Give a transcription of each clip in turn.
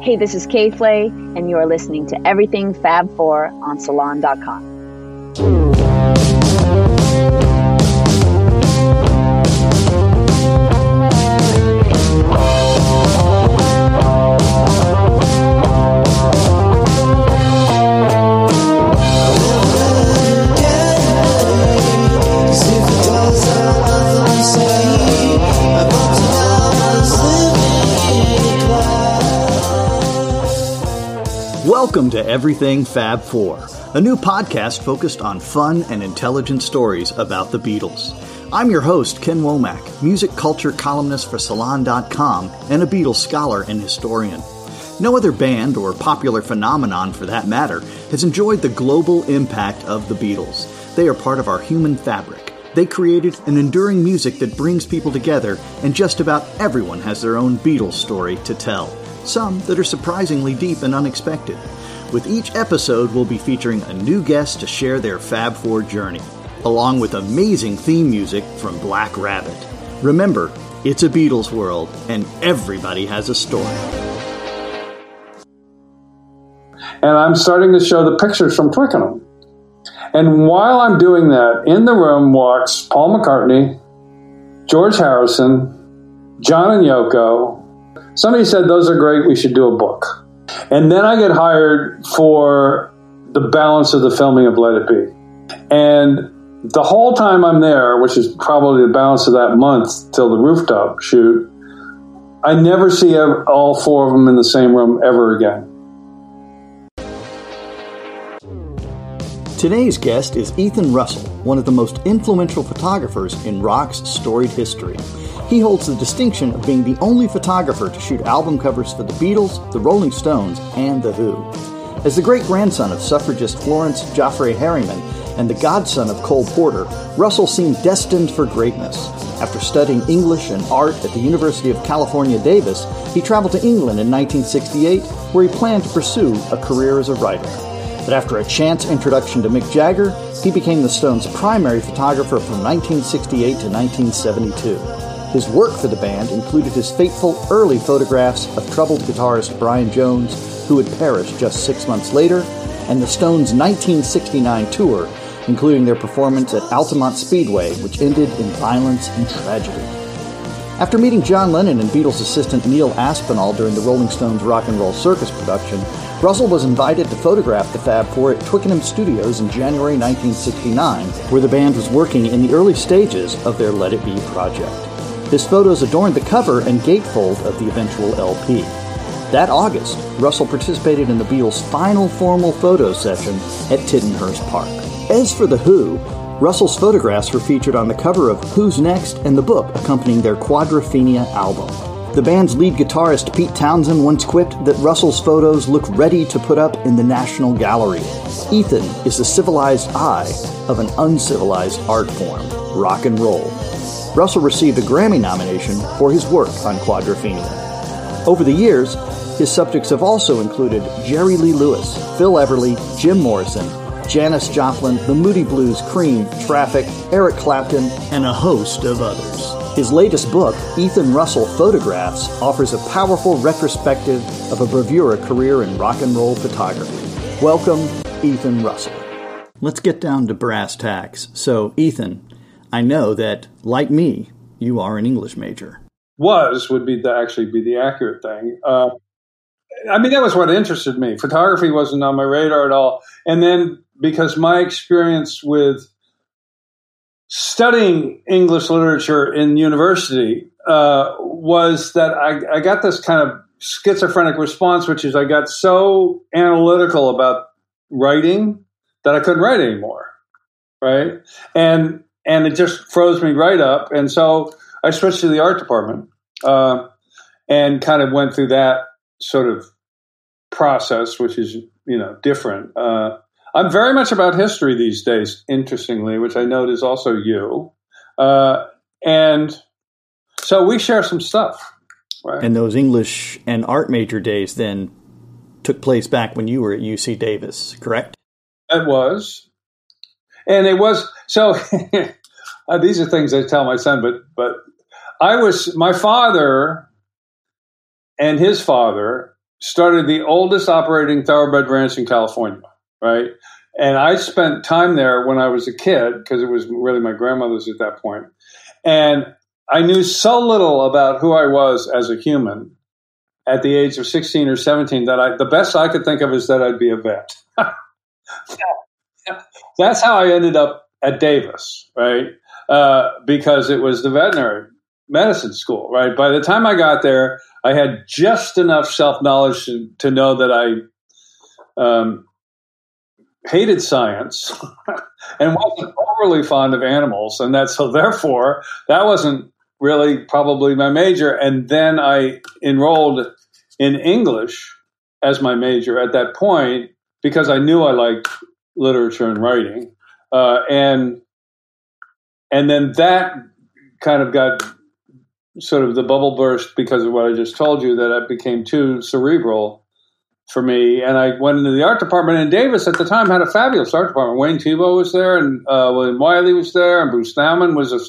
Hey, this is K.Flay, and you are listening to Everything Fab 4 on Salon.com. Everything Fab 4, a new podcast focused on fun and intelligent stories about the Beatles. I'm your host, Ken Womack, music culture columnist for Salon.com and a Beatles scholar and historian. No other band, or popular phenomenon for that matter, has enjoyed the global impact of the Beatles. They are part of our human fabric. They created an enduring music that brings people together, and just about everyone has their own Beatles story to tell some that are surprisingly deep and unexpected. With each episode, we'll be featuring a new guest to share their Fab Four journey, along with amazing theme music from Black Rabbit. Remember, it's a Beatles world, and everybody has a story. And I'm starting to show the pictures from Twickenham. And while I'm doing that, in the room walks Paul McCartney, George Harrison, John and Yoko, Somebody said, Those are great, we should do a book. And then I get hired for the balance of the filming of Let It Be. And the whole time I'm there, which is probably the balance of that month till the rooftop shoot, I never see all four of them in the same room ever again. Today's guest is Ethan Russell, one of the most influential photographers in rock's storied history. He holds the distinction of being the only photographer to shoot album covers for the Beatles, the Rolling Stones, and The Who. As the great grandson of suffragist Florence Jaffray Harriman and the godson of Cole Porter, Russell seemed destined for greatness. After studying English and art at the University of California, Davis, he traveled to England in 1968, where he planned to pursue a career as a writer. But after a chance introduction to Mick Jagger, he became the Stones' primary photographer from 1968 to 1972. His work for the band included his fateful early photographs of troubled guitarist Brian Jones, who had perished just six months later, and the Stones' 1969 tour, including their performance at Altamont Speedway, which ended in violence and tragedy. After meeting John Lennon and Beatles assistant Neil Aspinall during the Rolling Stones Rock and Roll Circus production, Russell was invited to photograph the Fab Four at Twickenham Studios in January 1969, where the band was working in the early stages of their Let It Be project. His photos adorned the cover and gatefold of the eventual LP. That August, Russell participated in the Beatles' final formal photo session at Tittenhurst Park. As for The Who, Russell's photographs were featured on the cover of Who's Next and the book accompanying their Quadrophenia album. The band's lead guitarist Pete Townshend once quipped that Russell's photos look ready to put up in the National Gallery. Ethan is the civilized eye of an uncivilized art form, rock and roll. Russell received a Grammy nomination for his work on quadrophenia. Over the years, his subjects have also included Jerry Lee Lewis, Phil Everly, Jim Morrison, Janis Joplin, the Moody Blues, Cream, Traffic, Eric Clapton, and a host of others. His latest book, Ethan Russell Photographs, offers a powerful retrospective of a bravura career in rock and roll photography. Welcome, Ethan Russell. Let's get down to brass tacks. So, Ethan, I know that, like me, you are an English major. Was would be the, actually be the accurate thing. Uh, I mean, that was what interested me. Photography wasn't on my radar at all. And then because my experience with studying English literature in university uh, was that I, I got this kind of schizophrenic response, which is I got so analytical about writing that I couldn't write anymore. Right. And and it just froze me right up. And so I switched to the art department uh, and kind of went through that sort of process, which is you know different. Uh, I'm very much about history these days, interestingly, which I note is also you, uh, and so we share some stuff. Right? And those English and art major days then took place back when you were at UC Davis, correct? It was, and it was so. uh, these are things I tell my son, but but I was my father and his father started the oldest operating thoroughbred ranch in California, right? And I spent time there when I was a kid because it was really my grandmother's at that point. And I knew so little about who I was as a human at the age of 16 or 17 that I, the best I could think of is that I'd be a vet. That's how I ended up at Davis, right? Uh, because it was the veterinary medicine school, right? By the time I got there, I had just enough self knowledge to, to, know that I um, hated science and wasn't overly fond of animals, and that so therefore that wasn't really probably my major. And then I enrolled in English as my major at that point because I knew I liked literature and writing, uh, and and then that kind of got sort of the bubble burst because of what I just told you that it became too cerebral for me. And I went into the art department, and Davis at the time had a fabulous art department. Wayne Thiebaud was there, and uh, William Wiley was there, and Bruce Nauman was a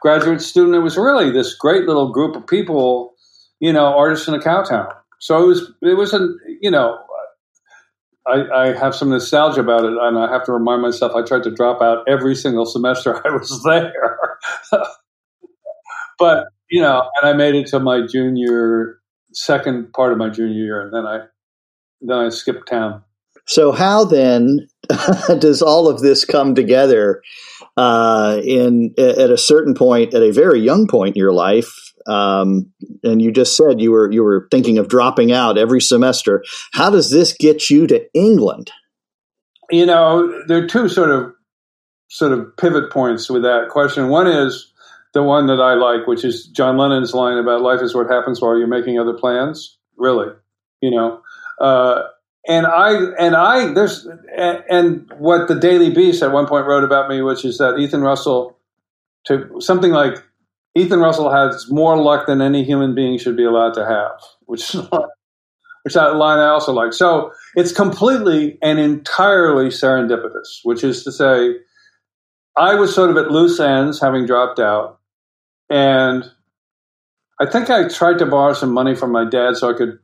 graduate student. It was really this great little group of people, you know, artists in a cow town. So it was, it was a, you know, I, I, have some nostalgia about it, and I have to remind myself I tried to drop out every single semester I was there. but you know, and I made it to my junior, second part of my junior year, and then I then I skipped town. So how then does all of this come together uh, in at a certain point, at a very young point in your life? Um, and you just said you were you were thinking of dropping out every semester. How does this get you to England? You know, there are two sort of sort of pivot points with that question. One is the one that I like, which is John Lennon's line about life is what happens while you're making other plans. Really, you know. Uh, and I and I there's and what the Daily Beast at one point wrote about me, which is that Ethan Russell to something like Ethan Russell has more luck than any human being should be allowed to have, which is which that line I also like. So it's completely and entirely serendipitous, which is to say, I was sort of at loose ends, having dropped out, and I think I tried to borrow some money from my dad so I could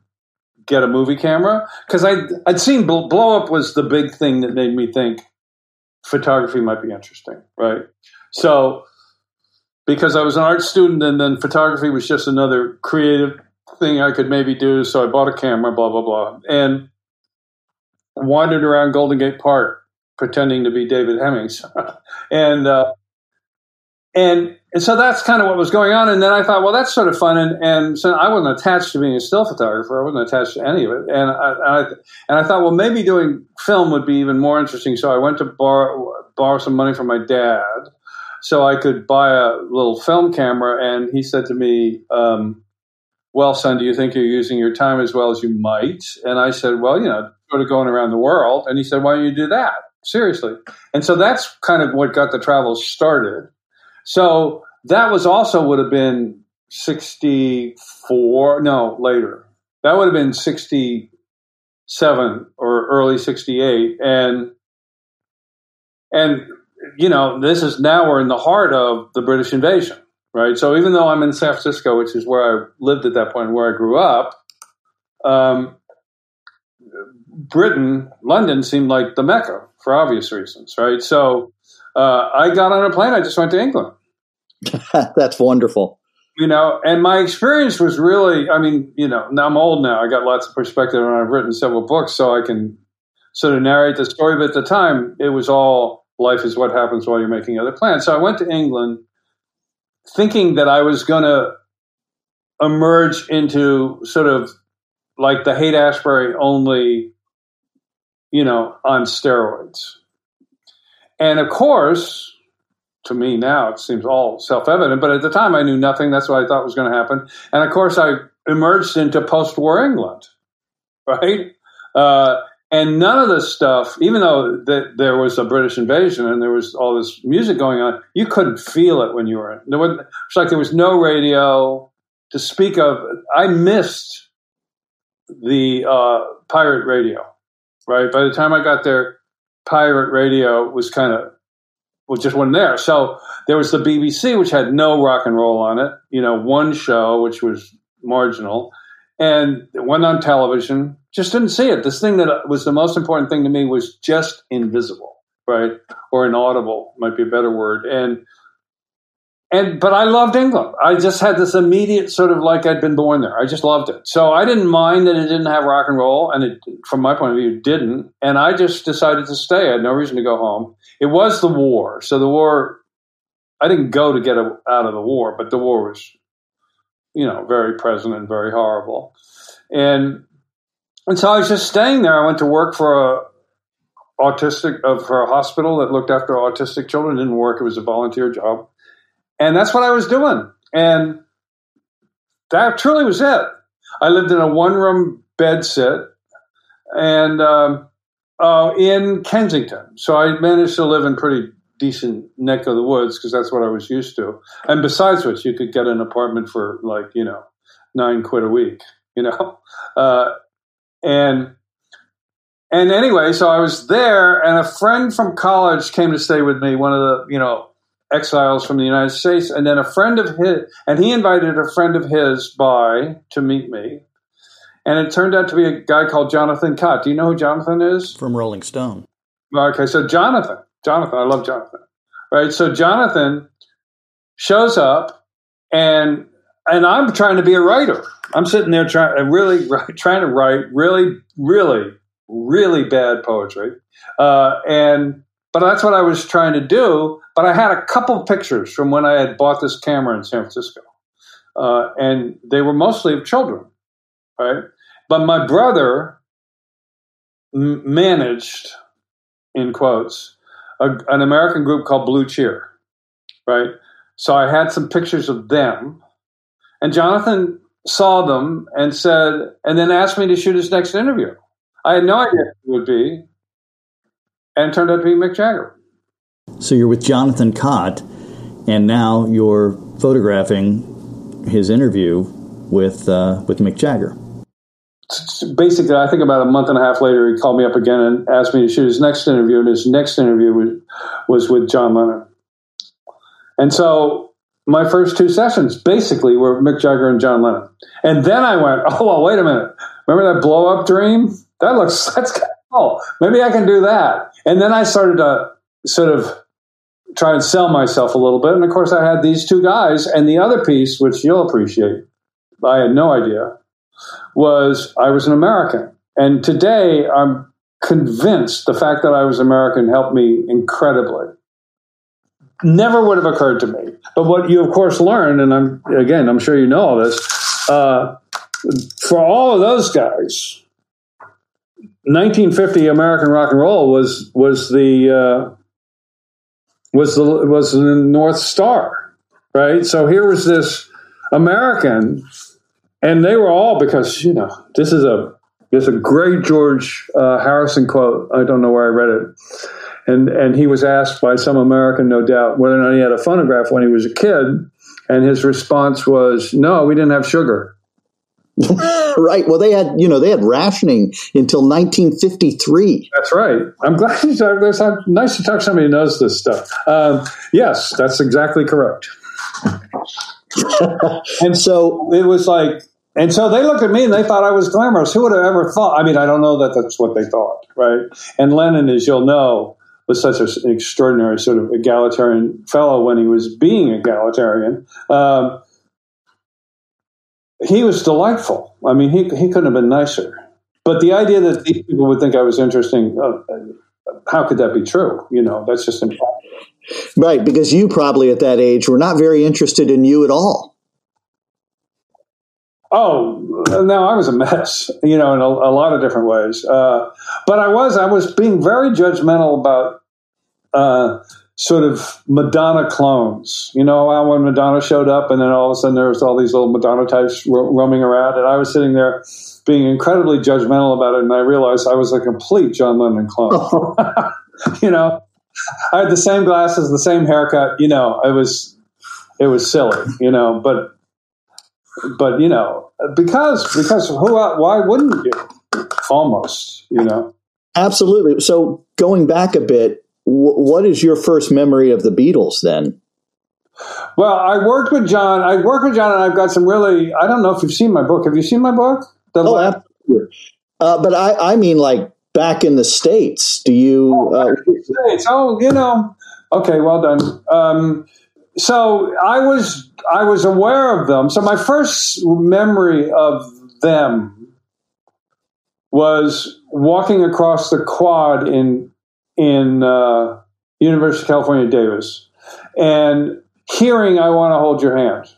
get a movie camera because I'd, I'd seen blow up was the big thing that made me think photography might be interesting, right? So because I was an art student and then photography was just another creative thing I could maybe do. So I bought a camera, blah, blah, blah, and wandered around Golden Gate Park pretending to be David Hemmings. and, uh, and and so that's kind of what was going on. And then I thought, well, that's sort of fun. And, and so I wasn't attached to being a still photographer. I wasn't attached to any of it. And I, and I, and I thought, well, maybe doing film would be even more interesting. So I went to borrow, borrow some money from my dad so I could buy a little film camera. And he said to me, um, well, son, do you think you're using your time as well as you might? And I said, well, you know, sort of going around the world. And he said, why don't you do that? Seriously. And so that's kind of what got the travel started. So that was also would have been 64, no, later. That would have been 67 or early 68. And, and, you know, this is now we're in the heart of the British invasion, right? So even though I'm in San Francisco, which is where I lived at that point, where I grew up, um, Britain, London seemed like the Mecca for obvious reasons, right? So uh, I got on a plane. I just went to England. That's wonderful. You know, and my experience was really, I mean, you know, now I'm old now. I got lots of perspective and I've written several books, so I can sort of narrate the story. But at the time, it was all life is what happens while you're making other plans. So I went to England thinking that I was going to emerge into sort of like the Haight Ashbury only, you know, on steroids. And of course, to me now it seems all self-evident, but at the time I knew nothing. That's what I thought was going to happen. And of course, I emerged into post-war England, right? Uh, and none of this stuff, even though that there was a British invasion and there was all this music going on, you couldn't feel it when you were. There was, it's like there was no radio to speak of. I missed the uh, pirate radio, right? By the time I got there, pirate radio was kind of well, just wasn't there. So there was the BBC, which had no rock and roll on it. You know, one show which was marginal, and it went on television. Just didn't see it. This thing that was the most important thing to me was just invisible, right? Or inaudible might be a better word. And and but I loved England. I just had this immediate sort of like I'd been born there. I just loved it. So I didn't mind that it didn't have rock and roll, and it, from my point of view, didn't. And I just decided to stay. I had no reason to go home. It was the war, so the war. I didn't go to get out of the war, but the war was, you know, very present and very horrible. And and so I was just staying there. I went to work for a autistic of for a hospital that looked after autistic children. Didn't work. It was a volunteer job and that's what I was doing. And that truly was it. I lived in a one room bed sit and um, uh, in Kensington. So I managed to live in pretty decent neck of the woods because that's what I was used to. And besides which, you could get an apartment for like, you know, nine quid a week, you know? Uh, and and anyway, so I was there, and a friend from college came to stay with me. One of the, you know, exiles from the United States, and then a friend of his, and he invited a friend of his by to meet me. And it turned out to be a guy called Jonathan Cott. Do you know who Jonathan is? From Rolling Stone. Okay, so Jonathan, Jonathan, I love Jonathan. Right, so Jonathan shows up, and and I'm trying to be a writer. I'm sitting there trying, really trying to write really, really, really bad poetry, uh, and but that's what I was trying to do. But I had a couple pictures from when I had bought this camera in San Francisco, uh, and they were mostly of children, right? But my brother m- managed, in quotes, a, an American group called Blue Cheer, right? So I had some pictures of them, and Jonathan saw them and said, and then asked me to shoot his next interview. I had no idea who it would be and turned out to be Mick Jagger. So you're with Jonathan Cott, and now you're photographing his interview with uh, with Mick Jagger. Basically, I think about a month and a half later, he called me up again and asked me to shoot his next interview, and his next interview was, was with John Lennon. And so my first two sessions basically were Mick Jagger and John Lennon. And then I went, oh, well, wait a minute. Remember that blow up dream? That looks, that's oh, maybe I can do that. And then I started to sort of try and sell myself a little bit. And of course, I had these two guys. And the other piece, which you'll appreciate, I had no idea, was I was an American. And today, I'm convinced the fact that I was American helped me incredibly. Never would have occurred to me. But what you, of course, learn, and I'm again, I'm sure you know all this, uh, for all of those guys, 1950 American rock and roll was was the uh, was the was the North Star, right? So here was this American, and they were all because you know this is a there's a great George uh, Harrison quote. I don't know where I read it, and and he was asked by some American, no doubt, whether or not he had a phonograph when he was a kid, and his response was, "No, we didn't have sugar." right. Well, they had, you know, they had rationing until 1953. That's right. I'm glad you talk. It's nice to talk to somebody who knows this stuff. Um, yes, that's exactly correct. and so it was like, and so they looked at me and they thought I was glamorous. Who would have ever thought? I mean, I don't know that that's what they thought, right? And Lennon, as you'll know, was such an extraordinary sort of egalitarian fellow when he was being egalitarian. Um, he was delightful. I mean, he, he couldn't have been nicer. But the idea that these people would think I was interesting, uh, how could that be true? You know, that's just impossible. Right, because you probably at that age were not very interested in you at all. Oh, no, I was a mess, you know, in a, a lot of different ways. Uh, but I was, I was being very judgmental about uh, sort of Madonna clones. You know, when Madonna showed up, and then all of a sudden there was all these little Madonna types ro- roaming around, and I was sitting there being incredibly judgmental about it, and I realized I was a complete John Lennon clone. you know, I had the same glasses, the same haircut. You know, it was it was silly. You know, but but you know, because because who? Why wouldn't you? Almost, you know. Absolutely. So going back a bit, what is your first memory of the Beatles then? Well, I worked with John. I worked with John, and I've got some really. I don't know if you've seen my book. Have you seen my book? The oh, absolutely. Uh, but I, I mean, like back in the states. Do you? Oh, uh, states. Oh, you know. Okay, well done. Um, so I was I was aware of them. So my first memory of them was walking across the quad in in uh, University of California, Davis, and hearing "I want to hold your hand."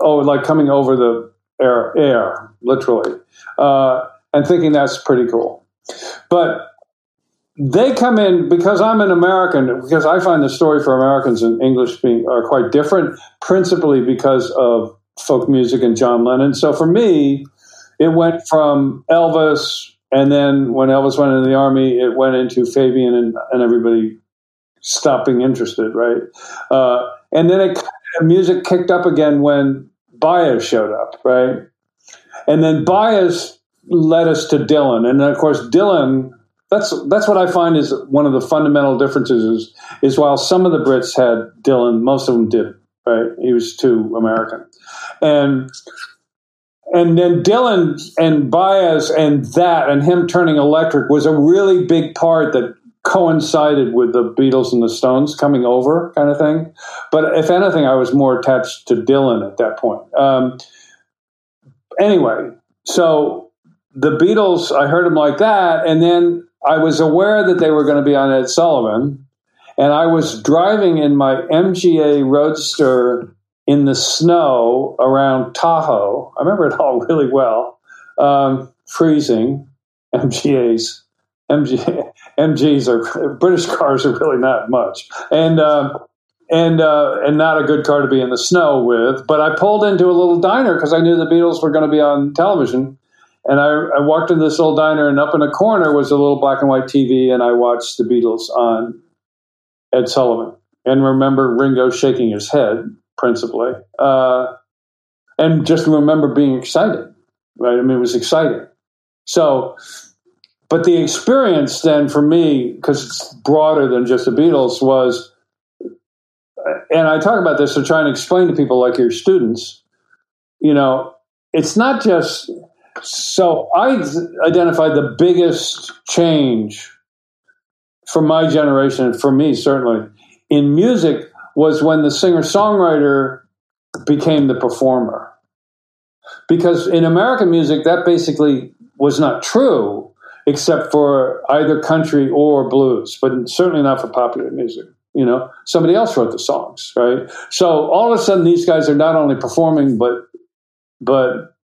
Oh, like coming over the air, air literally, uh, and thinking that's pretty cool. But they come in because I'm an American, because I find the story for Americans and English being are quite different, principally because of folk music and John Lennon. So for me, it went from Elvis, and then when Elvis went into the army, it went into Fabian and, and everybody stopped being interested, right? Uh, and then it, music kicked up again when Baez showed up, right? And then Baez led us to Dylan, and then of course Dylan. That's that's what I find is one of the fundamental differences is is while some of the Brits had Dylan, most of them did. Right, he was too American, and and then Dylan and Baez and that and him turning electric was a really big part that coincided with the Beatles and the Stones coming over, kind of thing. But if anything, I was more attached to Dylan at that point. Um, anyway, so the Beatles, I heard them like that, and then I was aware that they were going to be on Ed Sullivan, and I was driving in my MGA Roadster in the snow around Tahoe. I remember it all really well. Um, freezing, MGAs, MG, MGs are British cars are really not much, and. Uh, and uh, and not a good car to be in the snow with. But I pulled into a little diner because I knew the Beatles were going to be on television, and I, I, walked into this little diner, and up in a corner was a little black and white TV, and I watched the Beatles on Ed Sullivan. And remember Ringo shaking his head, principally. Uh, and just remember being excited, right? I mean, it was exciting. So, but the experience then for me, because it's broader than just the Beatles, was, and I talk about this to try and explain to people like your students, you know, it's not just so I identified the biggest change for my generation, for me certainly, in music was when the singer songwriter became the performer. Because in American music, that basically was not true, except for either country or blues, but certainly not for popular music. You know, somebody else wrote the songs, right? So all of a sudden, these guys are not only performing, but but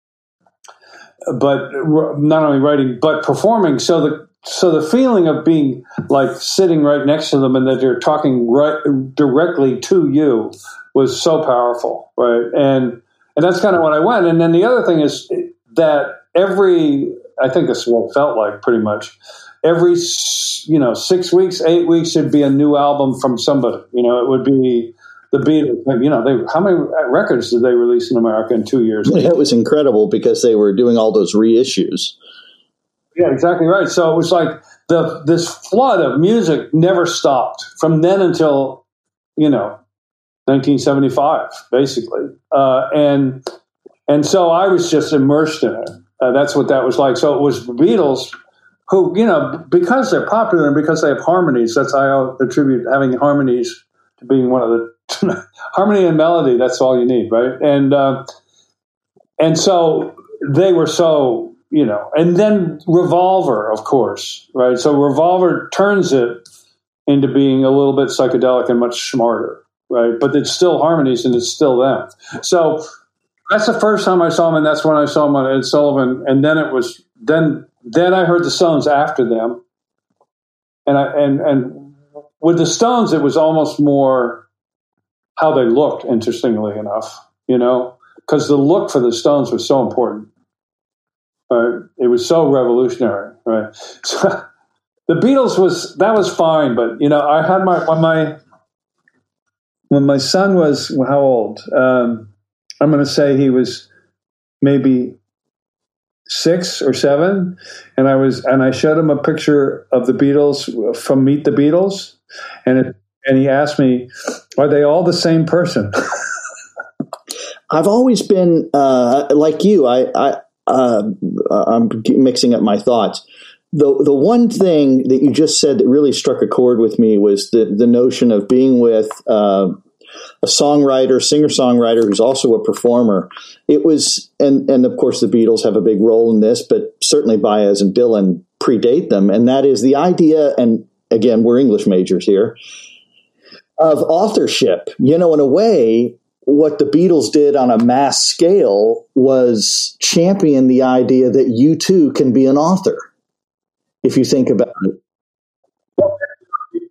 but not only writing but performing. So the so the feeling of being like sitting right next to them and that they're talking right directly to you was so powerful, right? And and that's kind of what I went. And then the other thing is that every I think this is what it felt like pretty much every you know six weeks, eight weeks should be a new album from somebody. You know, it would be the Beatles, you know, they how many records did they release in America in two years? It was incredible because they were doing all those reissues. Yeah, exactly right. So it was like the this flood of music never stopped from then until you know 1975, basically, uh, and and so I was just immersed in it. Uh, that's what that was like. So it was the Beatles who, you know, because they're popular and because they have harmonies. That's I attribute having harmonies to being one of the harmony and melody. That's all you need, right? And uh, and so they were so you know, and then Revolver, of course, right? So Revolver turns it into being a little bit psychedelic and much smarter, right? But it's still harmonies and it's still them. So that's the first time I saw him, and that's when I saw him on Ed Sullivan. And then it was then then I heard the Stones after them, and I and and with the Stones, it was almost more how they looked, interestingly enough, you know, because the look for the Stones was so important. Right? It was so revolutionary, right? So the Beatles was that was fine, but you know, I had my when my when my son was how old? Um, I'm going to say he was maybe six or seven, and I was and I showed him a picture of the Beatles from Meet the Beatles, and it and he asked me, "Are they all the same person?" I've always been uh, like you. I, I uh, I'm mixing up my thoughts. The the one thing that you just said that really struck a chord with me was the the notion of being with uh, a songwriter, singer songwriter who's also a performer. It was, and and of course the Beatles have a big role in this, but certainly Baez and Dylan predate them, and that is the idea. And again, we're English majors here of authorship. You know, in a way, what the Beatles did on a mass scale was champion the idea that you too can be an author. If you think about it.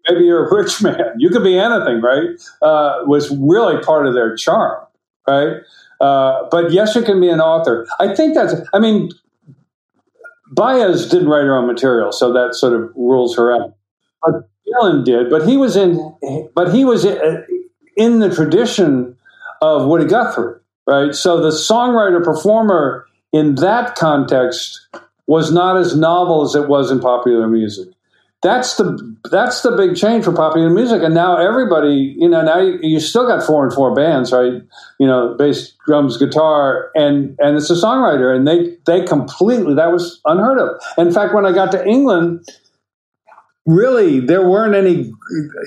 Maybe you're a rich man. You could be anything, right? Uh, was really part of their charm, right? Uh, but yes, you can be an author. I think that's, I mean, Baez didn't write her own material, so that sort of rules her out. But Dylan did, but he was in, but he was uh, in the tradition of Woody Guthrie, right? So the songwriter performer in that context was not as novel as it was in popular music. That's the that's the big change for popular music, and now everybody, you know, now you, you still got four and four bands, right? You know, bass, drums, guitar, and and it's a songwriter, and they they completely that was unheard of. In fact, when I got to England, really there weren't any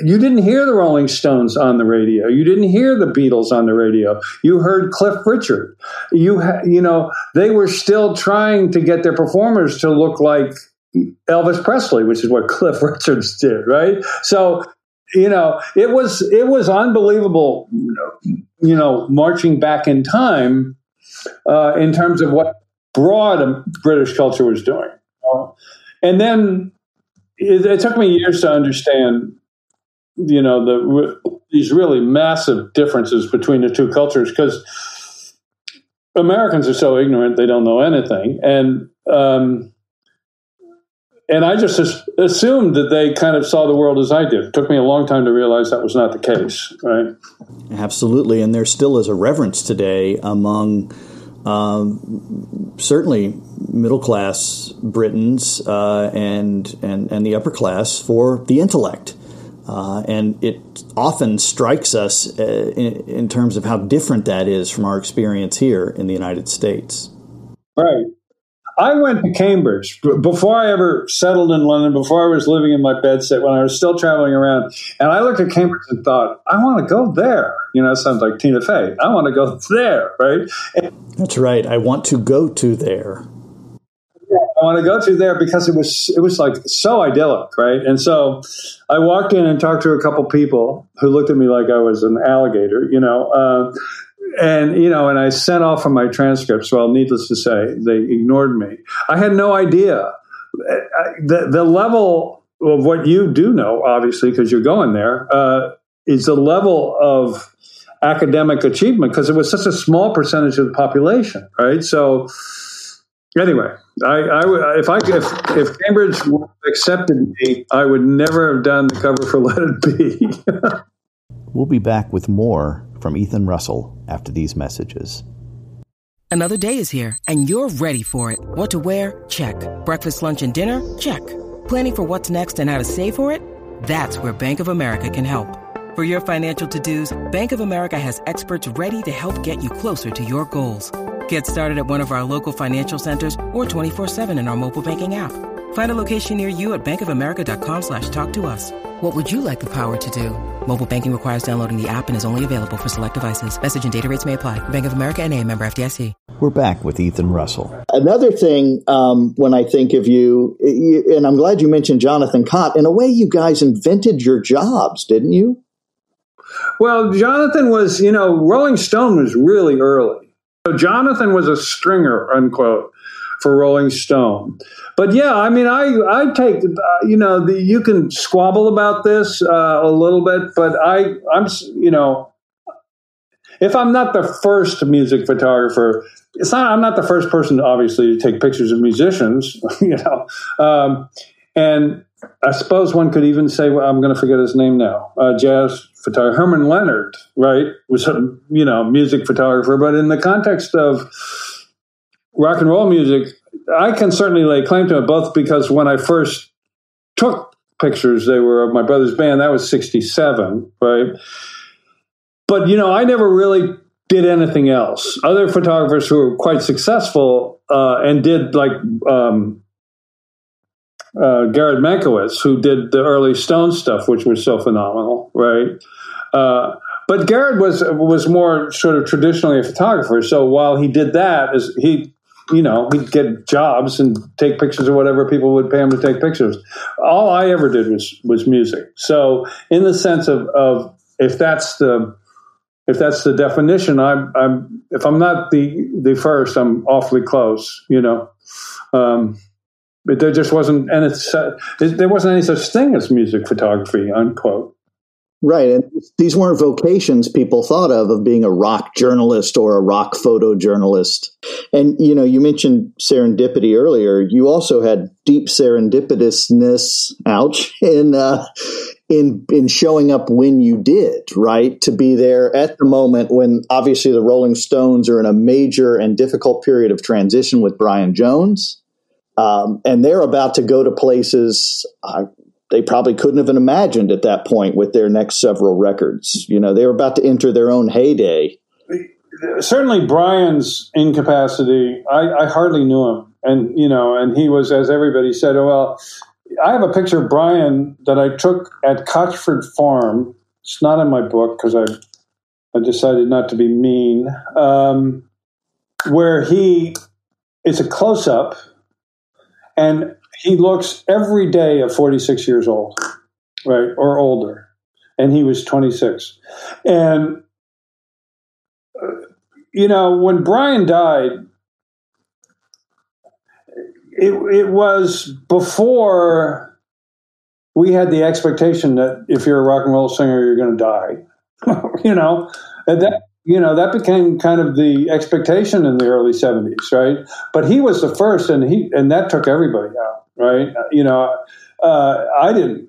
you didn't hear the rolling stones on the radio. You didn't hear the beatles on the radio. You heard cliff richard. You ha- you know they were still trying to get their performers to look like elvis presley which is what cliff richards did right? So you know it was it was unbelievable you know marching back in time uh, in terms of what broad british culture was doing. And then it, it, took me years to understand, you know, the these really massive differences between the two cultures because Americans are so ignorant they don't know anything, and um, and I just assumed that they kind of saw the world as I did. It took me a long time to realize that was not the case, right? Absolutely, and there still is a reverence today among um, certainly middle class Britons uh, and, and and the upper class for the intellect. Uh, and it often strikes us uh, in, in, terms of how different that is from our experience here in the United States. Right. I went to Cambridge before I ever settled in London, before I was living in my bedsit, when I was still traveling around. And I looked at Cambridge and thought, I want to go there. You know, it sounds like Tina Fey. I want to go there, right? And That's right. I want to go to there. Want to go to there because it was it was like so idyllic, right? And so I walked in and talked to a couple people who looked at me like I was an alligator, you know. Uh, and you know, and I sent off for my transcripts. Well, needless to say, they ignored me. I had no idea the the level of what you do know, obviously, because you're going there, uh, is the level of academic achievement because it was such a small percentage of the population, right? So, anyway, I, I if I if if Cambridge accepted me, I would never have done the cover for Let It Be. we'll be back with more from Ethan Russell after these messages. Another day is here, and you're ready for it. What to wear? Check. Breakfast, lunch, and dinner? Check. Planning for what's next and how to save for it? That's where Bank of America can help. For your financial to-dos, Bank of America has experts ready to help get you closer to your goals. Get started at one of our local financial centers or 24-7 in our mobile banking app. Find a location near you at bankofamerica.com slash talk to us. What would you like the power to do? Mobile banking requires downloading the app and is only available for select devices. Message and data rates may apply. Bank of America and a member FDIC. We're back with Ethan Russell. Another thing, um, when I think of you, and I'm glad you mentioned Jonathan Cott, in a way you guys invented your jobs, didn't you? Well, Jonathan was, you know, Rolling Stone was really early. So Jonathan was a stringer, unquote for Rolling Stone. But yeah, I mean, I I take uh, you know the, you can squabble about this uh, a little bit, but I I'm you know if I'm not the first music photographer, it's not I'm not the first person obviously to take pictures of musicians, you know, um, and I suppose one could even say well, I'm going to forget his name now, uh, jazz photographer Herman Leonard, right, was a you know music photographer, but in the context of rock and roll music, I can certainly lay claim to it both because when I first took pictures, they were of my brother's band. That was 67, right? But, you know, I never really did anything else. Other photographers who were quite successful uh, and did like um, uh, Gered Mankowitz, who did the early Stone stuff, which was so phenomenal, right? Uh, but Gered was was more sort of traditionally a photographer. So while he did that, is he you know, he'd get jobs and take pictures of whatever people would pay him to take pictures. All I ever did was was music. So, in the sense of, of if that's the if that's the definition, I'm, I'm if I'm not the the first, I'm awfully close. You know, um, but there just wasn't and it's uh, there wasn't any such thing as music photography. Unquote. Right. And these weren't vocations people thought of, of being a rock journalist or a rock photojournalist. And, you know, you mentioned serendipity earlier. You also had deep serendipitousness, ouch, in, uh, in, in showing up when you did, right? To be there at the moment when obviously the Rolling Stones are in a major and difficult period of transition with Brian Jones. Um, and they're about to go to places. Uh, they probably couldn't have imagined at that point with their next several records. You know, they were about to enter their own heyday. Certainly, Brian's incapacity, I, I hardly knew him. And, you know, and he was, as everybody said, oh, well, I have a picture of Brian that I took at Cotchford Farm. It's not in my book because I, I decided not to be mean. Um, where he, it's a close up, and he looks every day of 46 years old, right, or older. And he was 26. And, uh, you know, when Brian died, it, it was before we had the expectation that if you're a rock and roll singer, you're going to die. you know, and that you know that became kind of the expectation in the early 70s right but he was the first and he and that took everybody out right? You know, uh, I didn't,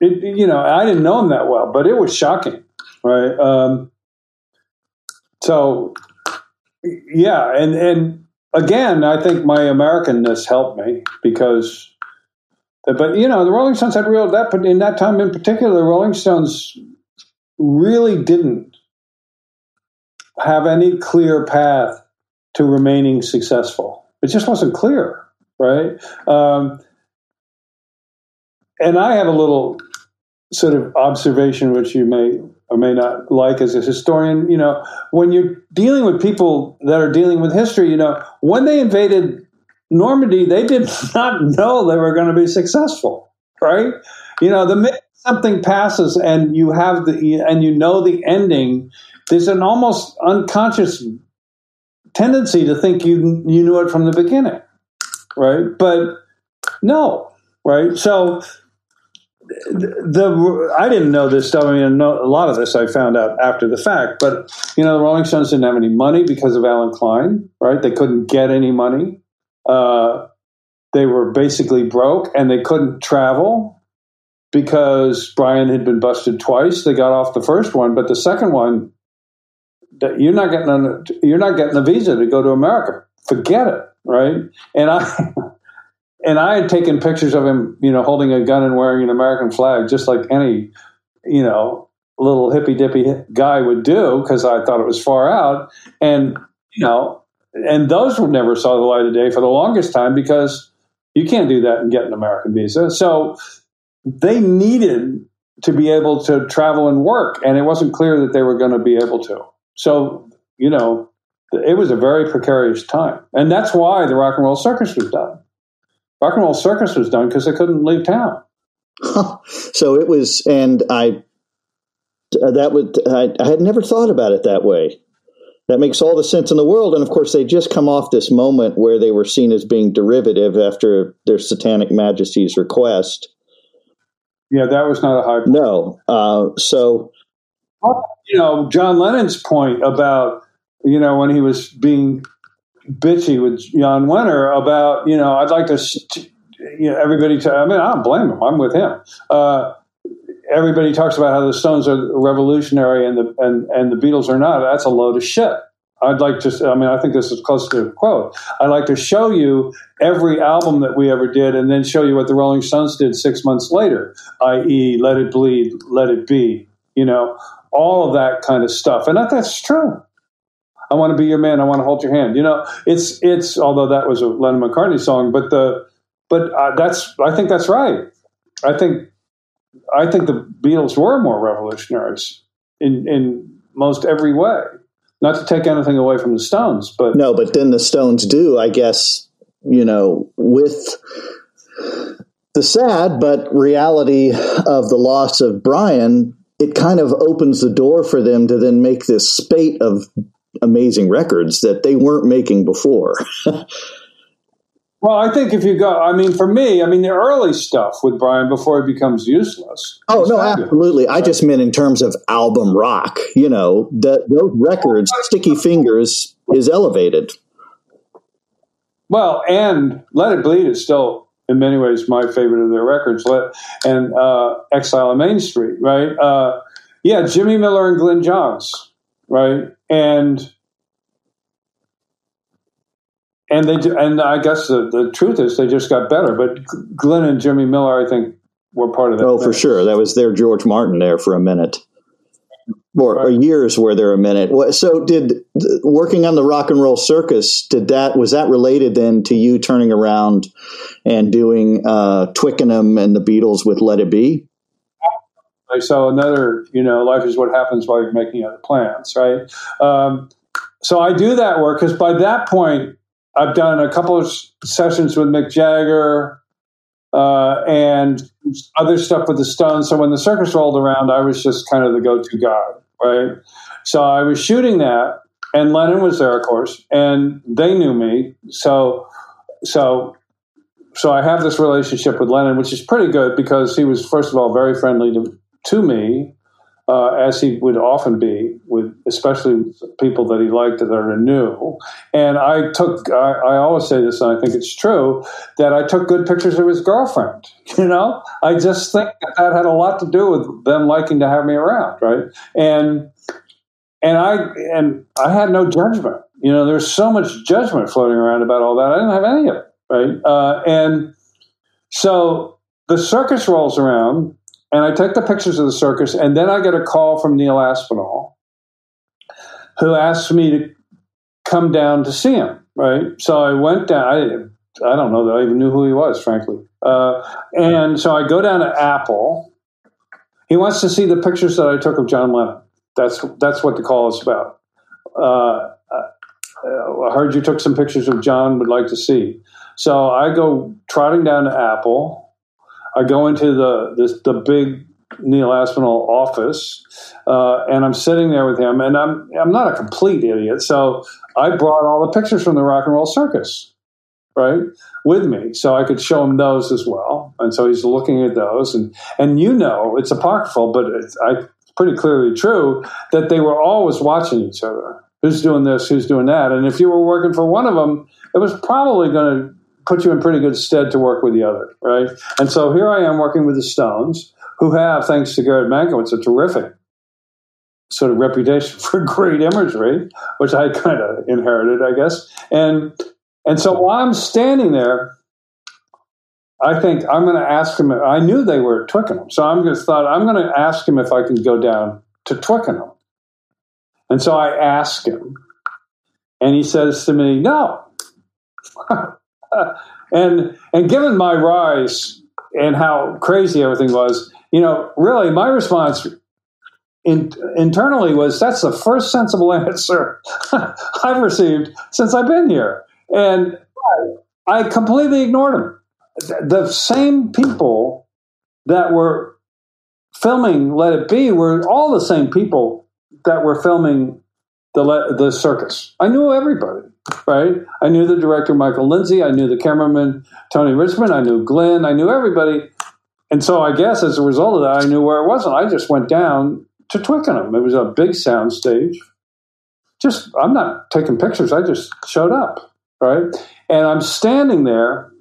it, you know, I didn't know him that well, but it was shocking, right? Um, so, yeah, and and again, I think my Americanness helped me because, but you know, the Rolling Stones had real that, but in that time in particular, the Rolling Stones really didn't have any clear path to remaining successful. It just wasn't clear right? Um, and I have a little sort of observation, which you may or may not like as a historian. You know, when you're dealing with people that are dealing with history, you know, when they invaded Normandy, they did not know they were going to be successful, right? You know, the something passes and you have the and you know the ending, there's an almost unconscious tendency to think you you knew it from the beginning right? But no, right? So the I didn't know this stuff. I mean, a lot of this I found out after the fact. But you know, the Rolling Stones didn't have any money because of Allen Klein, right? They couldn't get any money. Uh, they were basically broke, and they couldn't travel because Brian had been busted twice. They got off the first one, but the second one, you're not getting a, you're not getting a visa to go to America. Forget it right? And I and I had taken pictures of him, you know, holding a gun and wearing an American flag, just like any, you know, little hippy dippy guy would do, because I thought it was far out. And you know, and those would never saw the light of day for the longest time because you can't do that and get an American visa. So they needed to be able to travel and work, and it wasn't clear that they were going to be able to. So you know, it was a very precarious time. And that's why the rock and roll circus was done. Rock and roll circus was done because they couldn't leave town. so it was, and I, that would, I, I had never thought about it that way. That makes all the sense in the world. And of course, they just come off this moment where they were seen as being derivative after their Satanic Majesties Request. Yeah, that was not a high. Point. No. Uh, so, you know, John Lennon's point about you know, when he was being bitchy with Jan Wenner about, you know, I'd like to, you know, everybody, t- I mean, I don't blame him. I'm with him. Uh, everybody talks about how the Stones are revolutionary and the, and, and the Beatles are not. That's a load of shit. I'd like to, I mean, I think this is close to a quote. I'd like to show you every album that we ever did and then show you what the Rolling Stones did six months later, i.e., Let It Bleed, Let It Be, you know, all of that kind of stuff. And that, that's true. I want to be your man. I want to hold your hand. You know, it's, it's, although that was a Lennon McCartney song, but the, but uh, that's, I think that's right. I think, I think the Beatles were more revolutionaries in, in most every way not to take anything away from the Stones, but no, but then the Stones do, I guess, you know, with the sad but reality of the loss of Brian, it kind of opens the door for them to then make this spate of amazing records that they weren't making before. Well, I think if you go, I mean, for me, I mean, the early stuff with Brian before he becomes useless. Oh no, absolutely. I just meant in terms of album rock. You know, that those records, Sticky Fingers, is elevated. Well, and Let It Bleed is still, in many ways, my favorite of their records. Let and uh, Exile on Main Street, right? Uh, yeah, Jimmy Miller and Glyn Johns, right? And and they and I guess the, the truth is they just got better. But Glyn and Jimmy Miller, I think, were part of that. Oh, for sure, that was their George Martin there for a minute, or, right. or years were there a minute. So, did working on the Rock and Roll Circus did that was that related then to you turning around and doing uh, Twickenham and the Beatles with Let It Be? I saw another, you know, life is what happens while you're making other plans, right? Um, so I do that work because by that point I've done a couple of sessions with Mick Jagger uh, and other stuff with the Stones. So when the circus rolled around, I was just kind of the go-to guy, right? So I was shooting that, and Lennon was there, of course, and they knew me. So, so, so I have this relationship with Lennon, which is pretty good because he was, first of all, very friendly to, to me uh, as he would often be with, especially people that he liked that are new. And I took, I, I, always say this, and I think it's true, that I took good pictures of his girlfriend. You know, I just think that, that had a lot to do with them liking to have me around, right? And and I and I had no judgment. You know, there's so much judgment floating around about all that. I didn't have any of it, right? Uh, and so the circus rolls around and I take the pictures of the circus, and then I get a call from Neil Aspinall, who asked me to come down to see him. Right, so I went down. I, I don't know that I even knew who he was, frankly. Uh, and so I go down to Apple. He wants to see the pictures that I took of John Lennon. That's that's what the call is about. Uh, uh I heard you took some pictures of John. Would like to see. So I go trotting down to Apple I go into the the, the big Neil Aspinall office, uh, and I'm sitting there with him, and I'm I'm not a complete idiot, so I brought all the pictures from the Rock and Roll Circus, right, with me, so I could show him those as well, and so he's looking at those, and and you know it's apocryphal, but it's I, pretty clearly true that they were always watching each other. Who's doing this? Who's doing that? And if you were working for one of them, it was probably going to put you in pretty good stead to work with the other, right? And so here I am working with the Stones, who have, thanks to Gered Mankowitz, a terrific sort of reputation for great imagery, which I kind of inherited, I guess. And and so while I'm standing there, I think I'm going to ask him. I knew they were at Twickenham, so I'm just thought I'm going to ask him if I can go down to Twickenham. And so I ask him, and he says to me, "No." and and given my rise and how crazy everything was, you know, really my response in, internally was that's the first sensible answer I've received since I've been here, and I completely ignored him. The same people that were filming Let It Be were all the same people that were filming the the circus. I knew everybody right? I knew the director, Michael Lindsay. I knew the cameraman, Tony Richmond. I knew Glyn. I knew everybody. And so I guess as a result of that, I knew where it was. And I just went down to Twickenham. It was a big sound stage. Just, I'm not taking pictures. I just showed up, right? And I'm standing there,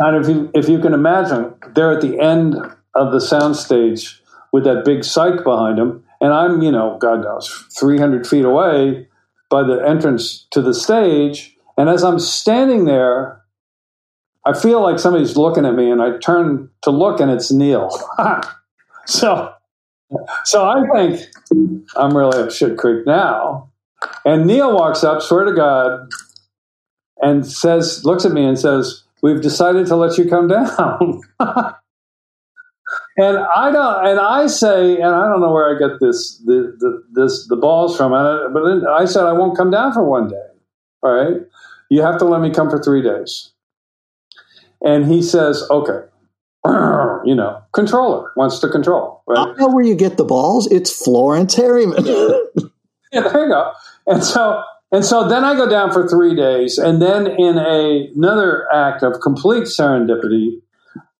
kind of, if you, if you can imagine, they're at the end of the sound stage with that big cyc behind them and I'm, you know, God knows, 300 feet away by the entrance to the stage. And as I'm standing there, I feel like somebody's looking at me, and I turn to look, and it's Neil. so, so I think I'm really at shit creek now. And Neil walks up, swear to God, and says, looks at me and says, "We've decided to let you come down." and I don't, and I say, and I don't know where I get this, the, the this, the balls from, but I said I won't come down for one day. All right, you have to let me come for three days. And he says, okay, you know, controller wants to control. Right? I know where you get the balls. It's Florence Harriman. yeah, there you go. And so, and so then I go down for three days, and then in a, another act of complete serendipity,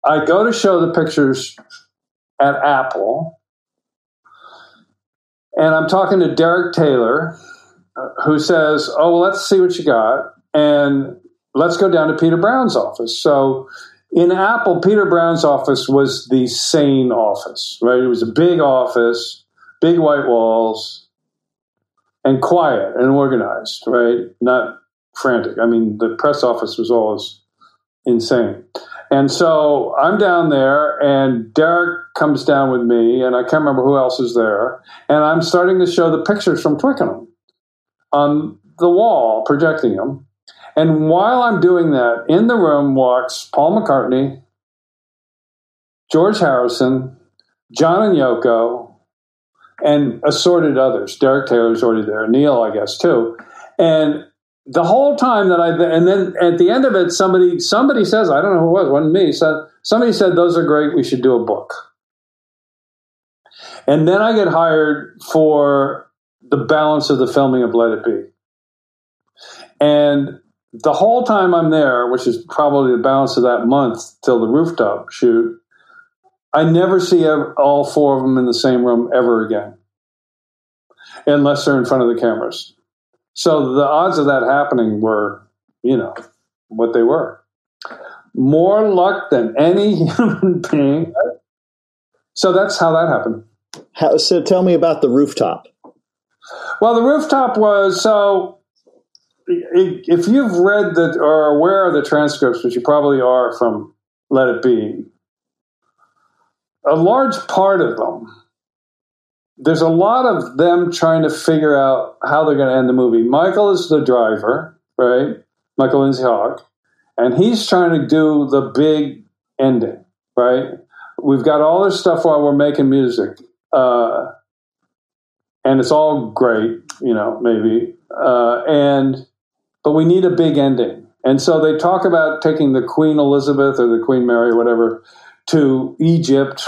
I go to show the pictures at Apple, and I'm talking to Derek Taylor, uh, who says, "Oh, well, let's see what you got, and let's go down to Peter Brown's office." So, in Apple, Peter Brown's office was the sane office, right? It was a big office, big white walls, and quiet and organized, right? Not frantic. I mean, the press office was always insane. And so I'm down there, and Derek comes down with me, and I can't remember who else is there. And I'm starting to show the pictures from Twickenham on the wall, projecting them. And while I'm doing that, in the room walks Paul McCartney, George Harrison, John and Yoko, and assorted others. Derek Taylor's already there, Neil, I guess, too. And the whole time that I and then at the end of it, somebody somebody says, I don't know who it was, wasn't me, said somebody said those are great, we should do a book. And then I get hired for the balance of the filming of Let It Be. And the whole time I'm there, which is probably the balance of that month till the rooftop shoot, I never see all four of them in the same room ever again, unless they're in front of the cameras. So the odds of that happening were, you know, what they were. More luck than any human being. So that's how that happened. How, so tell me about the rooftop. Well, the rooftop was so. If you've read the or are aware of the transcripts, which you probably are from Let It Be, a large part of them there's a lot of them trying to figure out how they're going to end the movie. Michael is the driver, right? Michael Lindsay Hogg, and he's trying to do the big ending, right? We've got all this stuff while we're making music, uh, and it's all great, you know, maybe, uh, and but we need a big ending. And so they talk about taking the Queen Elizabeth or the Queen Mary, whatever, to Egypt,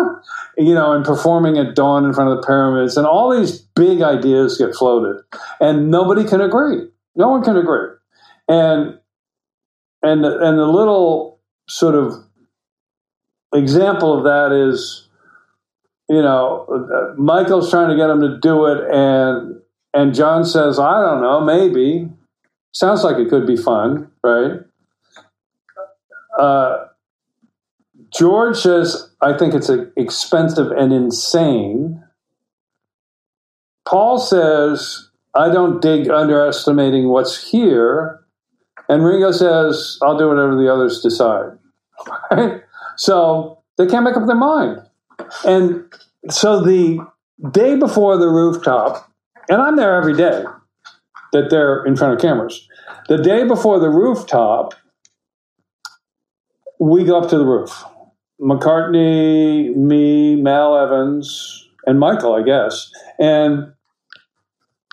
you know, and performing at dawn in front of the pyramids, and all these big ideas get floated, and nobody can agree. No one can agree, and and and the little sort of example of that is, you know, Michael's trying to get him to do it, and and John says, I don't know, maybe. Sounds like it could be fun, right? Uh, George says, I think it's uh, expensive and insane. Paul says, I don't dig underestimating what's here. And Ringo says, I'll do whatever the others decide. So they can't make up their mind. And so the day before the rooftop, and I'm there every day that they're in front of cameras. The day before the rooftop, we go up to the roof. McCartney, me, Mal Evans, and Michael, I guess, and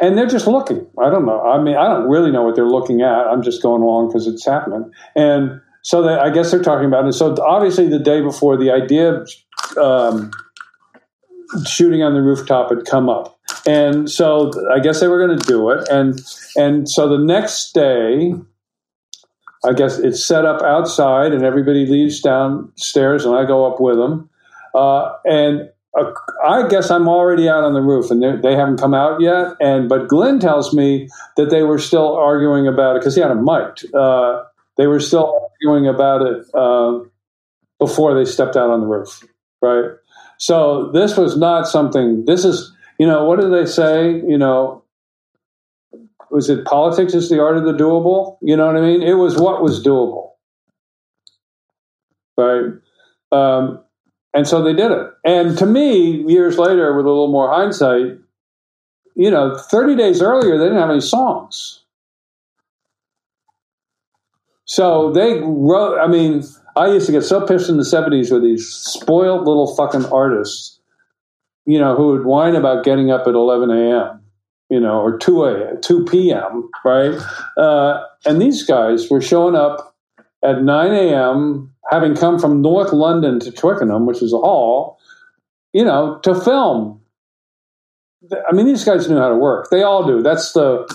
and they're just looking. I don't know. I mean, I don't really know what they're looking at. I'm just going along because it's happening, and so they, I guess they're talking about it. So obviously, the day before, the idea of um, shooting on the rooftop had come up, and so I guess they were going to do it, and and so the next day I guess it's set up outside, and everybody leaves downstairs, and I go up with them. Uh, and uh, I guess I'm already out on the roof, and they haven't come out yet. And but Glyn tells me that they were still arguing about it because he had a mic. Uh, they were still arguing about it uh, before they stepped out on the roof, right? So this was not something. This is you know, what do they say? You know, was it politics is the art of the doable? You know what I mean? It was what was doable, right? Um, and so they did it. And to me, years later, with a little more hindsight, you know, 30 days earlier, they didn't have any songs. So they wrote, I mean, I used to get so pissed in the 70s with these spoiled little fucking artists, you know, who would whine about getting up at 11 a.m., you know, or 2 a.m., 2 p.m., right? Uh, and these guys were showing up at 9 a.m., having come from North London to Twickenham, which is a haul, you know, to film. I mean, these guys knew how to work. They all do. That's the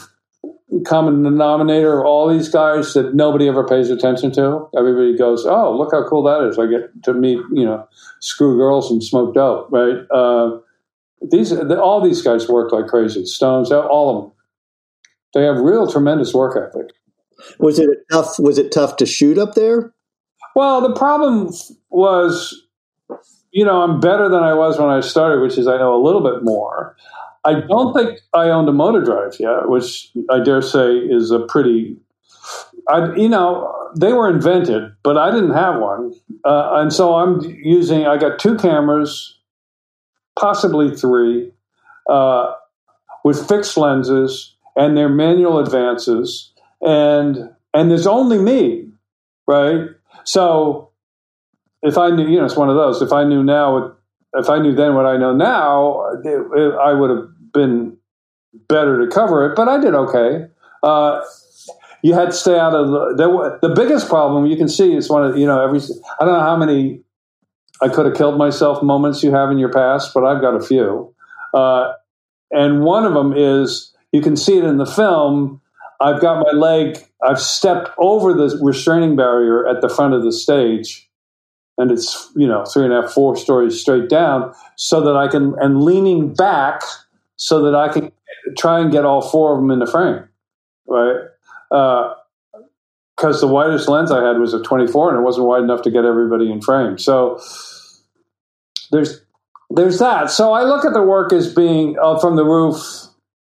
common denominator of all these guys that nobody ever pays attention to. Everybody goes, "Oh, look how cool that is! I get to meet you know screw girls and smoke dope." Right? Uh, these all these guys work like crazy. Stones, all of them. They have real tremendous work ethic. Was it tough? Was it tough to shoot up there? Well, the problem was, you know, I'm better than I was when I started, which is I know a little bit more. I don't think I owned a motor drive yet, which I dare say is a pretty. I, you know, they were invented, but I didn't have one, uh, and so I'm using. I got two cameras, possibly three, uh, with fixed lenses, and their manual advances, and and there's only me, right? So if I knew, you know, it's one of those. If I knew now, if I knew then what I know now, it, it, I would have been better to cover it. But I did okay. Uh, you had to stay out of the, the. The biggest problem you can see is one of you know every. I don't know how many I could have killed myself moments you have in your past, but I've got a few. Uh, and one of them is you can see it in the film. I've got my leg, I've stepped over the restraining barrier at the front of the stage, and it's, you know, three and a half, four stories straight down, so that I can, and leaning back so that I can try and get all four of them in the frame, right? Because uh, the widest lens I had was a 24, and it wasn't wide enough to get everybody in frame. So there's there's that. So I look at the work as being uh, from the roof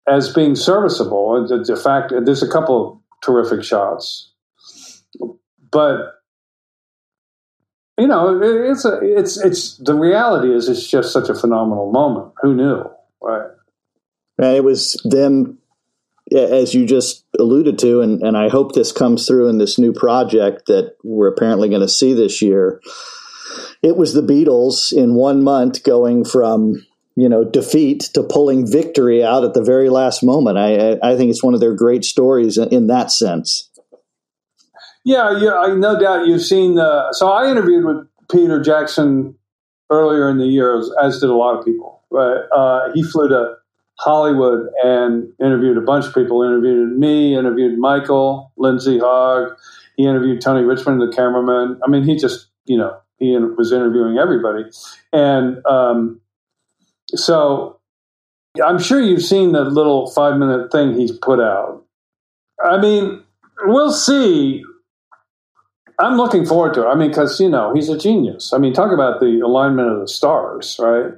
as being serviceable. The, fact there's a couple of terrific shots, but you know, it's a, it's it's the reality is it's just such a phenomenal moment. Who knew, right? And it was them, as you just alluded to, and and I hope this comes through in this new project that we're apparently going to see this year. It was the Beatles in one month going from you know defeat to pulling victory out at the very last moment. I I think it's one of their great stories in that sense. Yeah, yeah, I no doubt you've seen the. So I interviewed with Peter Jackson earlier in the year, as, did a lot of people. Right? Uh, he flew to Hollywood and interviewed a bunch of people. Interviewed me, interviewed Michael, Lindsay Hogg. He interviewed Tony Richmond, the cameraman. I mean, he just you know he was interviewing everybody, and um, so I'm sure you've seen the little five minute thing he's put out. I mean, we'll see. I'm looking forward to it. I mean, because, you know, he's a genius. I mean, talk about the alignment of the stars, right?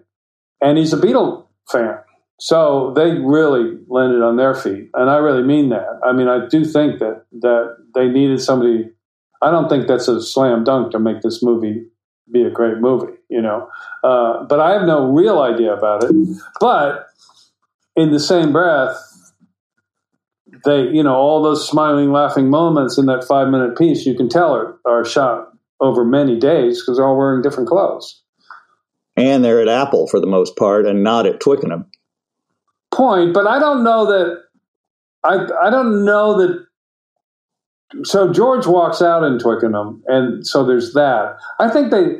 And he's a Beatle fan. So they really landed on their feet. And I really mean that. I mean, I do think that, that they needed somebody. I don't think that's a slam dunk to make this movie be a great movie, you know. Uh, but I have no real idea about it. But in the same breath, they, you know, all those smiling, laughing moments in that five minute piece, you can tell are, are shot over many days because they're all wearing different clothes. And they're at Apple for the most part and not at Twickenham. Point, but I don't know that. I I don't know that so George walks out in Twickenham, and so there's that. I think they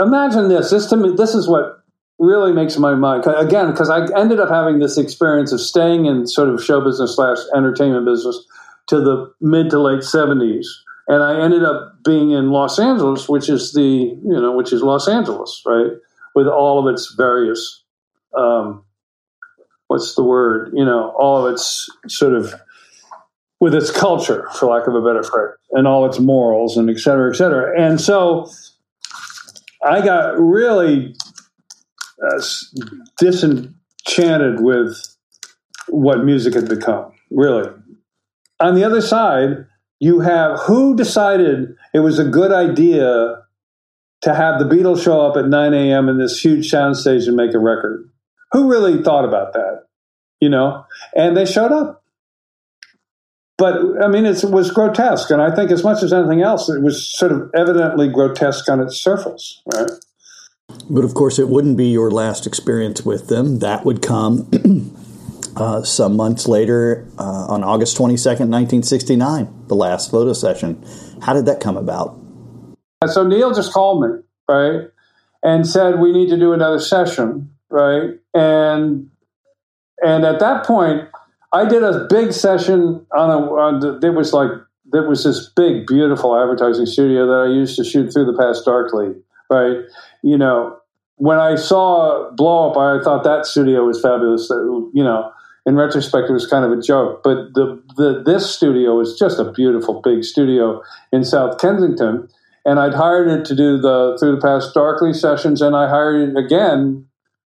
imagine this. This to me, this is what really makes my mind again because I ended up having this experience of staying in sort of show business slash entertainment business to the mid to late seventies, and I ended up being in Los Angeles, which is the you know which is Los Angeles, right, with all of its various. Um, what's the word? You know, all of its sort of with its culture, for lack of a better phrase, and all its morals and et cetera, et cetera. And so I got really uh, disenchanted with what music had become, really. On the other side, you have who decided it was a good idea to have the Beatles show up at 9 a.m. in this huge soundstage and make a record? Who really thought about that? You know? And they showed up. But I mean, it was grotesque. And I think, as much as anything else, it was sort of evidently grotesque on its surface, right? But of course, it wouldn't be your last experience with them. That would come uh, some months later uh, on August 22nd, 1969, the last photo session. How did that come about? So Neil just called me, right, and said we need to do another session, right, and and at that point, I did a big session on a. On the, there was like there was this big, beautiful advertising studio that I used to shoot through the past darkly, right. You know, when I saw Blow Up, I thought that studio was fabulous. You know, in retrospect, it was kind of a joke, but the, the this studio is just a beautiful, big studio in South Kensington and I'd hired it to do the through the past darkly sessions, and I hired it again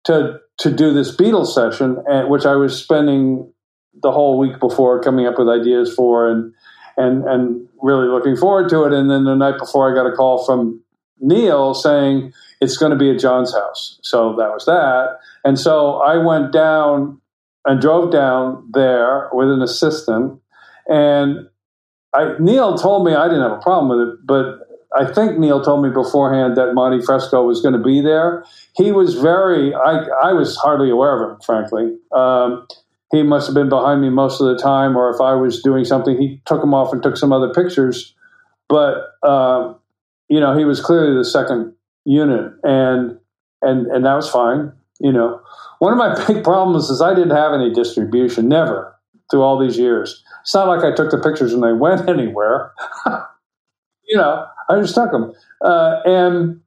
to to do this Beatles session, which I was spending the whole week before coming up with ideas for, and and and really looking forward to it. And then the night before, I got a call from Neil saying it's going to be at John's house. So that was that. And so I went down and drove down there with an assistant, and I, Neil told me I didn't have a problem with it, but I think Neil told me beforehand that Monty Fresco was going to be there. He was very, I, I was hardly aware of him, frankly. Um, he must have been behind me most of the time, or if I was doing something, he took him off and took some other pictures. But, uh, you know, he was clearly the second unit, and, and, and that was fine. You know, one of my big problems is I didn't have any distribution, never through all these years. It's not like I took the pictures and they went anywhere. you know, I just took them, Uh, and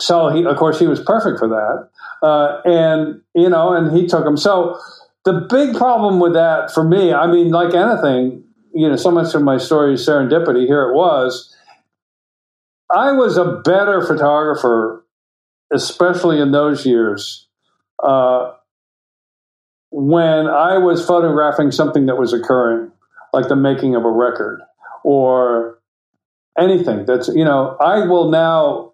so he, of course, he was perfect for that. Uh, and, you know, and he took him. So the big problem with that for me, I mean, like anything, you know, so much of my story is serendipity. Here it was. I was a better photographer, especially in those years, uh, when I was photographing something that was occurring, like the making of a record or anything that's you know i will now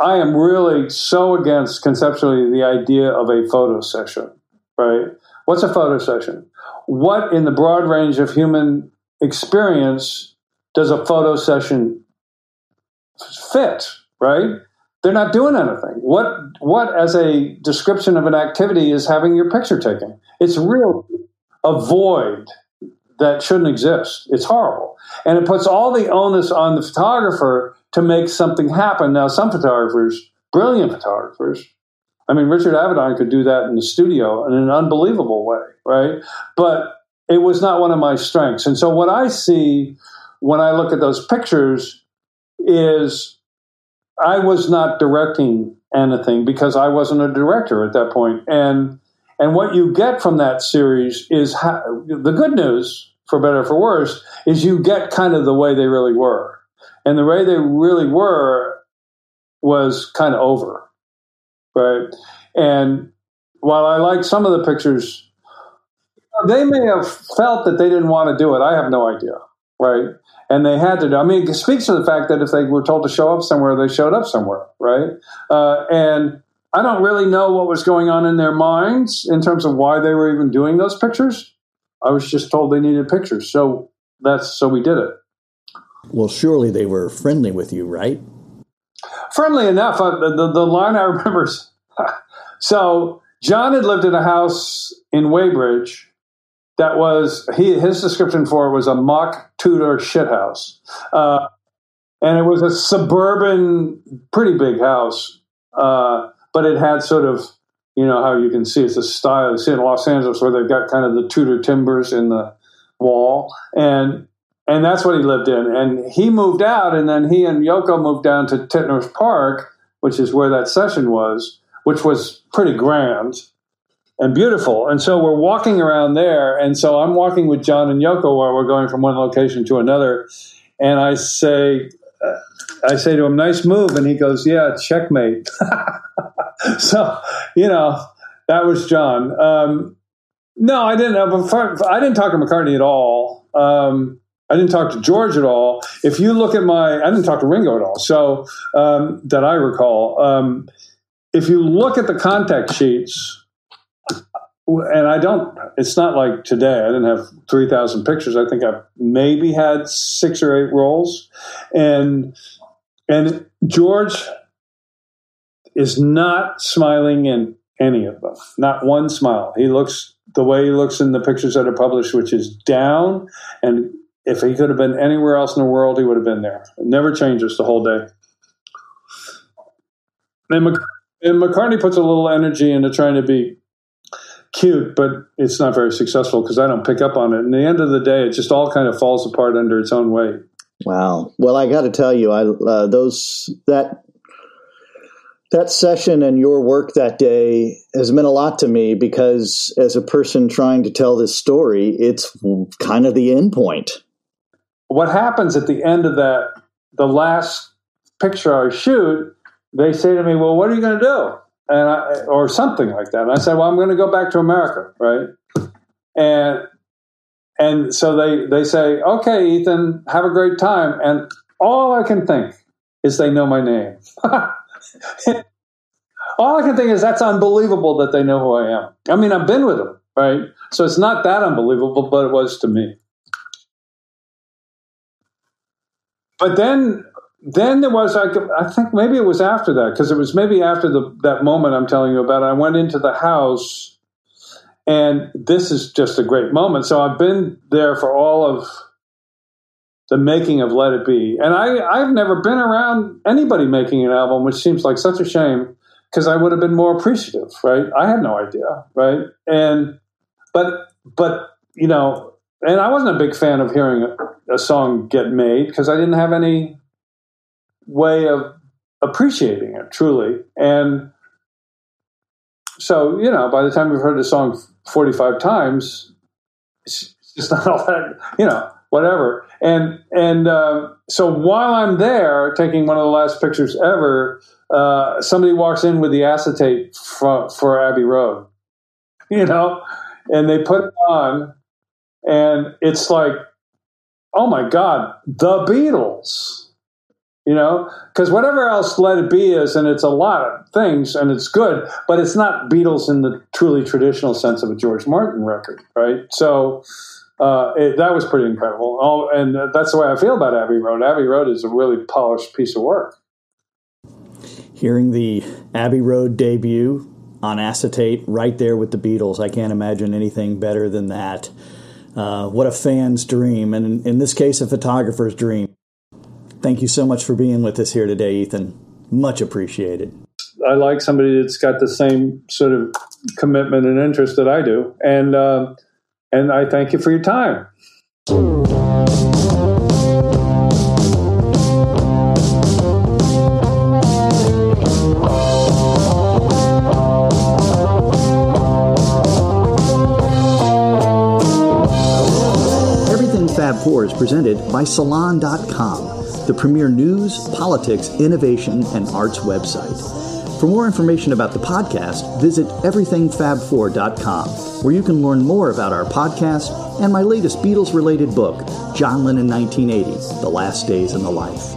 i am really so against conceptually the idea of a photo session right? What's a photo session? What in the broad range of human experience does a photo session fit right? They're not doing anything. What what as a description of an activity is having your picture taken? It's real. A void that shouldn't exist. It's horrible. And it puts all the onus on the photographer to make something happen. Now, some photographers, brilliant photographers, I mean, Richard Avedon could do that in the studio in an unbelievable way, right? But it was not one of my strengths. And so, what I see when I look at those pictures is I was not directing anything because I wasn't a director at that point. And and what you get from that series is how, the good news, for better or for worse, is you get kind of the way they really were. And the way they really were was kind of over, right? And while I like some of the pictures, they may have felt that they didn't want to do it. I have no idea, right? And they had to do. I mean, it speaks to the fact that if they were told to show up somewhere, they showed up somewhere, right? Uh, and I don't really know what was going on in their minds in terms of why they were even doing those pictures. I was just told they needed pictures, so that's so we did it. Well, surely they were friendly with you, right? Friendly enough. The, the, line I remember. So John had lived in a house in Weybridge that was he his description for it was a mock Tudor shithouse, uh, and it was a suburban, pretty big house. Uh, but it had sort of you know how you can see it's a style. You see in Los Angeles where they've got kind of the Tudor timbers in the wall, and and that's what he lived in. And he moved out, and then he and Yoko moved down to Tittenhurst Park, which is where that session was, which was pretty grand and beautiful. And so we're walking around there, and so I'm walking with John and Yoko while we're going from one location to another, and I say. I say to him, "Nice move," and he goes, "Yeah, checkmate." so you know that was John. Um, no, I didn't. I didn't talk to McCartney at all. Um, I didn't talk to George at all. If you look at my, I didn't talk to Ringo at all. So um, that I recall. Um, if you look at the contact sheets, and I don't, it's not like today. I didn't have three thousand pictures. I think I maybe had six or eight rolls, and and George is not smiling in any of them. Not one smile. He looks the way he looks in the pictures that are published, which is down and if he could have been anywhere else in the world, he would have been there. It never changes the whole day. And, Mc, and McCartney puts a little energy into trying to be cute, but it's not very successful because I don't pick up on it. And the end of the day, it just all kind of falls apart under its own weight. Wow. Well, I got to tell you, I uh, those that that session and your work that day has meant a lot to me because as a person trying to tell this story, it's kind of the end point what happens at the end of that, the last picture I shoot, they say to me, "Well, what are you going to do?" And I, or something like that. And I said, "Well, I'm going to go back to America, right?" And and so they they say, "Okay, Ethan, have a great time." And all I can think is they know my name. all I can think is that's unbelievable that they know who I am. I mean, I've been with them, right? So it's not that unbelievable, but it was to me. But then then there was like I think maybe it was after that because it was maybe after the that moment I'm telling you about. I went into the house, and this is just a great moment. So I've been there for all of the making of Let It Be, and I I've never been around anybody making an album, which seems like such a shame because I would have been more appreciative, right? I had no idea, right? And but but you know, and I wasn't a big fan of hearing a song get made because I didn't have any way of appreciating it truly. And so, you know, by the time we've heard the song 45 times, it's just not all that, you know, whatever. And, and uh, so while I'm there taking one of the last pictures ever, uh, somebody walks in with the acetate for, for Abbey Road, you know, and they put it on and it's like oh my God, the Beatles. You know, because whatever else Let It Be is, and it's a lot of things, and it's good, but it's not Beatles in the truly traditional sense of a George Martin record, right? So uh, it, that was pretty incredible. Oh, and that's the way I feel about Abbey Road. Abbey Road is a really polished piece of work. Hearing the Abbey Road debut on acetate right there with the Beatles, I can't imagine anything better than that. Uh, what a fan's dream, and in, this case, a photographer's dream. Thank you so much for being with us here today, Ethan. Much appreciated. I like somebody that's got the same sort of commitment and interest that I do, and uh, and I thank you for your time. Fab 4 is presented by Salon.com, the premier news, politics, innovation, and arts website. For more information about the podcast, visit everythingfab4.com, where you can learn more about our podcast and my latest Beatles related book, John Lennon 1980 The Last Days in the Life.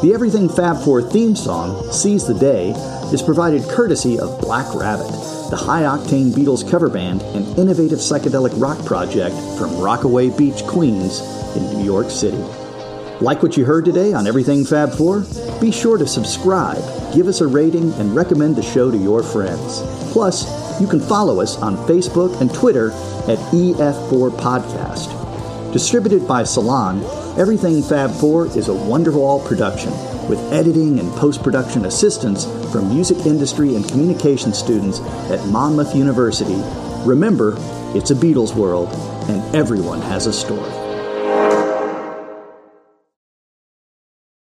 The Everything Fab 4 theme song, Seize the Day, is provided courtesy of Black Rabbit the high octane Beatles cover band and innovative psychedelic rock project from Rockaway Beach, Queens, in New York City. Like what you heard today on Everything Fab 4? Be sure to subscribe, give us a rating, and recommend the show to your friends. Plus, you can follow us on Facebook and Twitter at EF4 Podcast. Distributed by Salon, Everything Fab 4 is a Wonderwall production with editing and post production assistance from music industry and communication students at Monmouth University. Remember, it's a Beatles world, and everyone has a story.